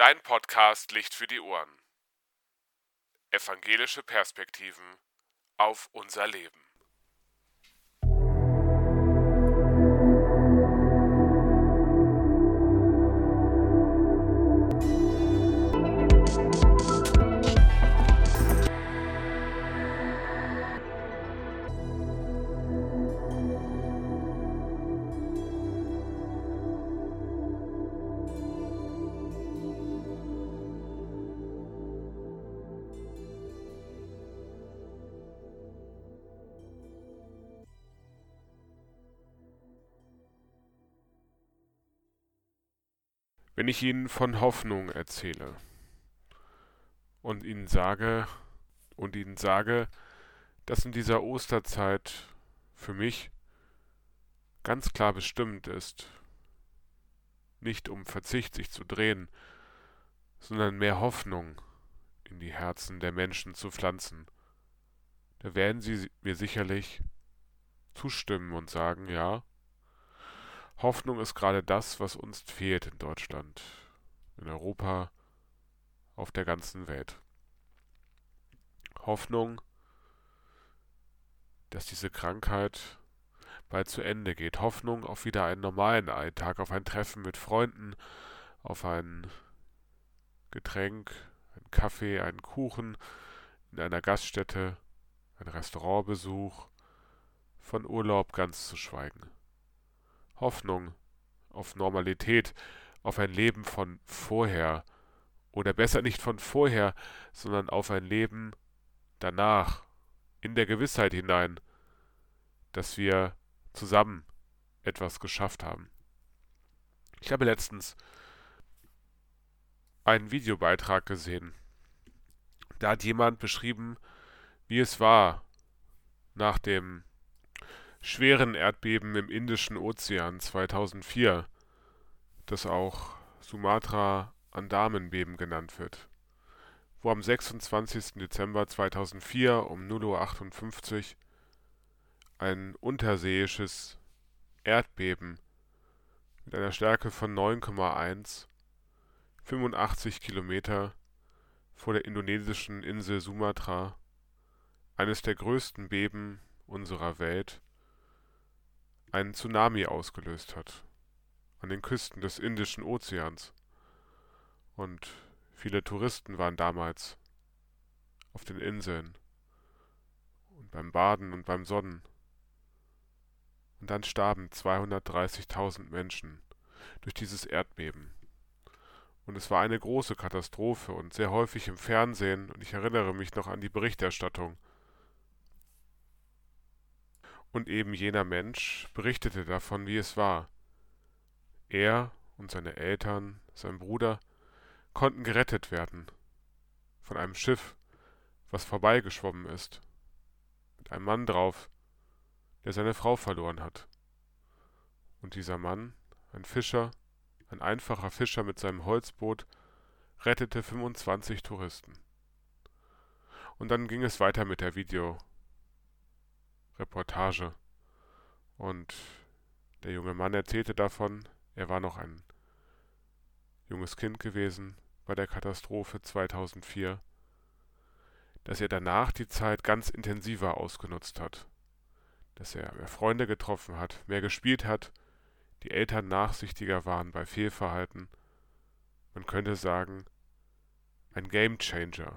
Dein Podcast Licht für die Ohren. Evangelische Perspektiven auf unser Leben. Wenn ich Ihnen von Hoffnung erzähle und Ihnen sage und Ihnen sage, dass in dieser Osterzeit für mich ganz klar bestimmt ist, nicht um Verzicht sich zu drehen, sondern mehr Hoffnung in die Herzen der Menschen zu pflanzen, da werden Sie mir sicherlich zustimmen und sagen, ja, Hoffnung ist gerade das, was uns fehlt in Deutschland, in Europa, auf der ganzen Welt. Hoffnung, dass diese Krankheit bald zu Ende geht. Hoffnung auf wieder einen normalen Alltag, auf ein Treffen mit Freunden, auf ein Getränk, einen Kaffee, einen Kuchen in einer Gaststätte, ein Restaurantbesuch, von Urlaub ganz zu schweigen. Hoffnung auf Normalität, auf ein Leben von vorher, oder besser nicht von vorher, sondern auf ein Leben danach, in der Gewissheit hinein, dass wir zusammen etwas geschafft haben. Ich habe letztens einen Videobeitrag gesehen. Da hat jemand beschrieben, wie es war nach dem schweren Erdbeben im Indischen Ozean 2004, das auch Sumatra-Andaman-Beben genannt wird, wo am 26. Dezember 2004 um 0.58 Uhr ein unterseeisches Erdbeben mit einer Stärke von 9,1 85 Kilometer vor der indonesischen Insel Sumatra, eines der größten Beben unserer Welt, einen Tsunami ausgelöst hat an den Küsten des Indischen Ozeans. Und viele Touristen waren damals auf den Inseln und beim Baden und beim Sonnen. Und dann starben 230.000 Menschen durch dieses Erdbeben. Und es war eine große Katastrophe und sehr häufig im Fernsehen, und ich erinnere mich noch an die Berichterstattung, und eben jener Mensch berichtete davon, wie es war. Er und seine Eltern, sein Bruder, konnten gerettet werden von einem Schiff, was vorbeigeschwommen ist, mit einem Mann drauf, der seine Frau verloren hat. Und dieser Mann, ein Fischer, ein einfacher Fischer mit seinem Holzboot, rettete 25 Touristen. Und dann ging es weiter mit der Video Reportage. Und der junge Mann erzählte davon, er war noch ein junges Kind gewesen bei der Katastrophe 2004, dass er danach die Zeit ganz intensiver ausgenutzt hat, dass er mehr Freunde getroffen hat, mehr gespielt hat, die Eltern nachsichtiger waren bei Fehlverhalten. Man könnte sagen, ein Game Changer.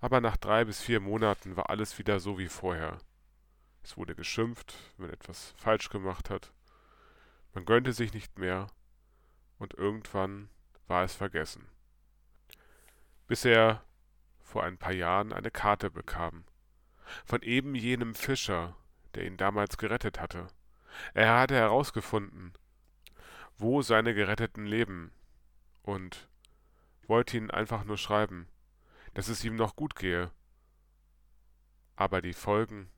Aber nach drei bis vier Monaten war alles wieder so wie vorher. Es wurde geschimpft, wenn etwas falsch gemacht hat. Man gönnte sich nicht mehr und irgendwann war es vergessen. Bis er vor ein paar Jahren eine Karte bekam. Von eben jenem Fischer, der ihn damals gerettet hatte. Er hatte herausgefunden, wo seine Geretteten leben und wollte ihnen einfach nur schreiben, dass es ihm noch gut gehe. Aber die Folgen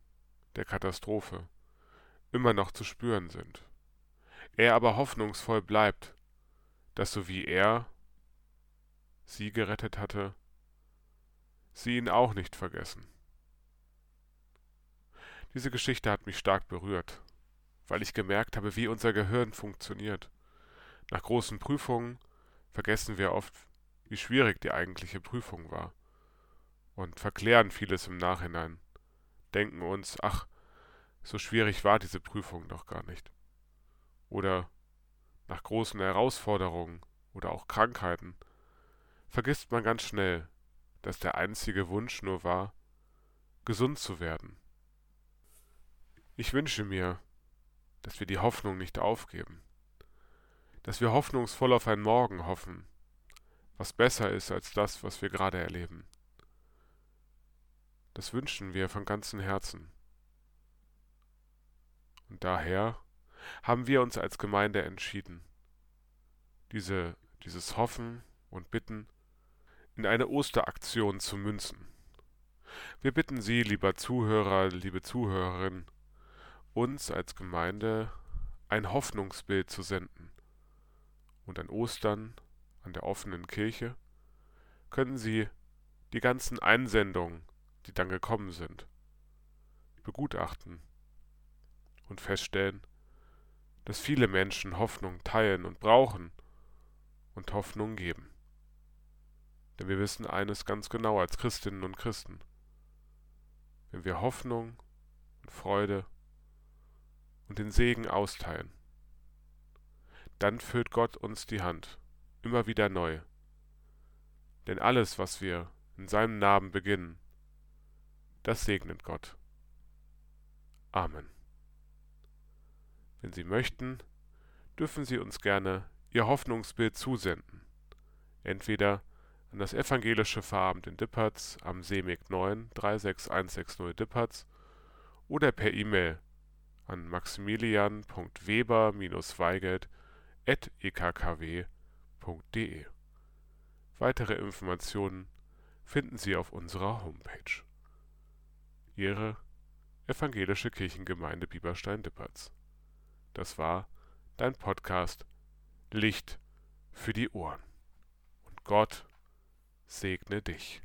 der Katastrophe immer noch zu spüren sind. Er aber hoffnungsvoll bleibt, dass so wie er sie gerettet hatte, sie ihn auch nicht vergessen. Diese Geschichte hat mich stark berührt, weil ich gemerkt habe, wie unser Gehirn funktioniert. Nach großen Prüfungen vergessen wir oft, wie schwierig die eigentliche Prüfung war und verklären vieles im Nachhinein, denken uns, ach, so schwierig war diese Prüfung doch gar nicht. Oder nach großen Herausforderungen oder auch Krankheiten vergisst man ganz schnell, dass der einzige Wunsch nur war, gesund zu werden. Ich wünsche mir, dass wir die Hoffnung nicht aufgeben, dass wir hoffnungsvoll auf ein Morgen hoffen, was besser ist als das, was wir gerade erleben. Das wünschen wir von ganzem Herzen. Und daher haben wir uns als Gemeinde entschieden, diese, dieses Hoffen und Bitten in eine Osteraktion zu münzen. Wir bitten Sie, lieber Zuhörer, liebe Zuhörerin, uns als Gemeinde ein Hoffnungsbild zu senden. Und an Ostern, an der offenen Kirche, können Sie die ganzen Einsendungen, die dann gekommen sind, begutachten und feststellen, dass viele Menschen Hoffnung teilen und brauchen und Hoffnung geben. Denn wir wissen eines ganz genau als Christinnen und Christen. Wenn wir Hoffnung und Freude und den Segen austeilen, dann führt Gott uns die Hand, immer wieder neu. Denn alles, was wir in seinem Namen beginnen, das segnet Gott. Amen. Wenn Sie möchten, dürfen Sie uns gerne Ihr Hoffnungsbild zusenden. Entweder an das evangelische Pfarramt in Dippertz am Seemig 9 36160 Dippertz oder per E-Mail an maximilian.weber-weigelt.ekkw.de. Weitere Informationen finden Sie auf unserer Homepage. Ihre Evangelische Kirchengemeinde Bieberstein-Dippertz. Das war dein Podcast Licht für die Ohren. Und Gott segne dich.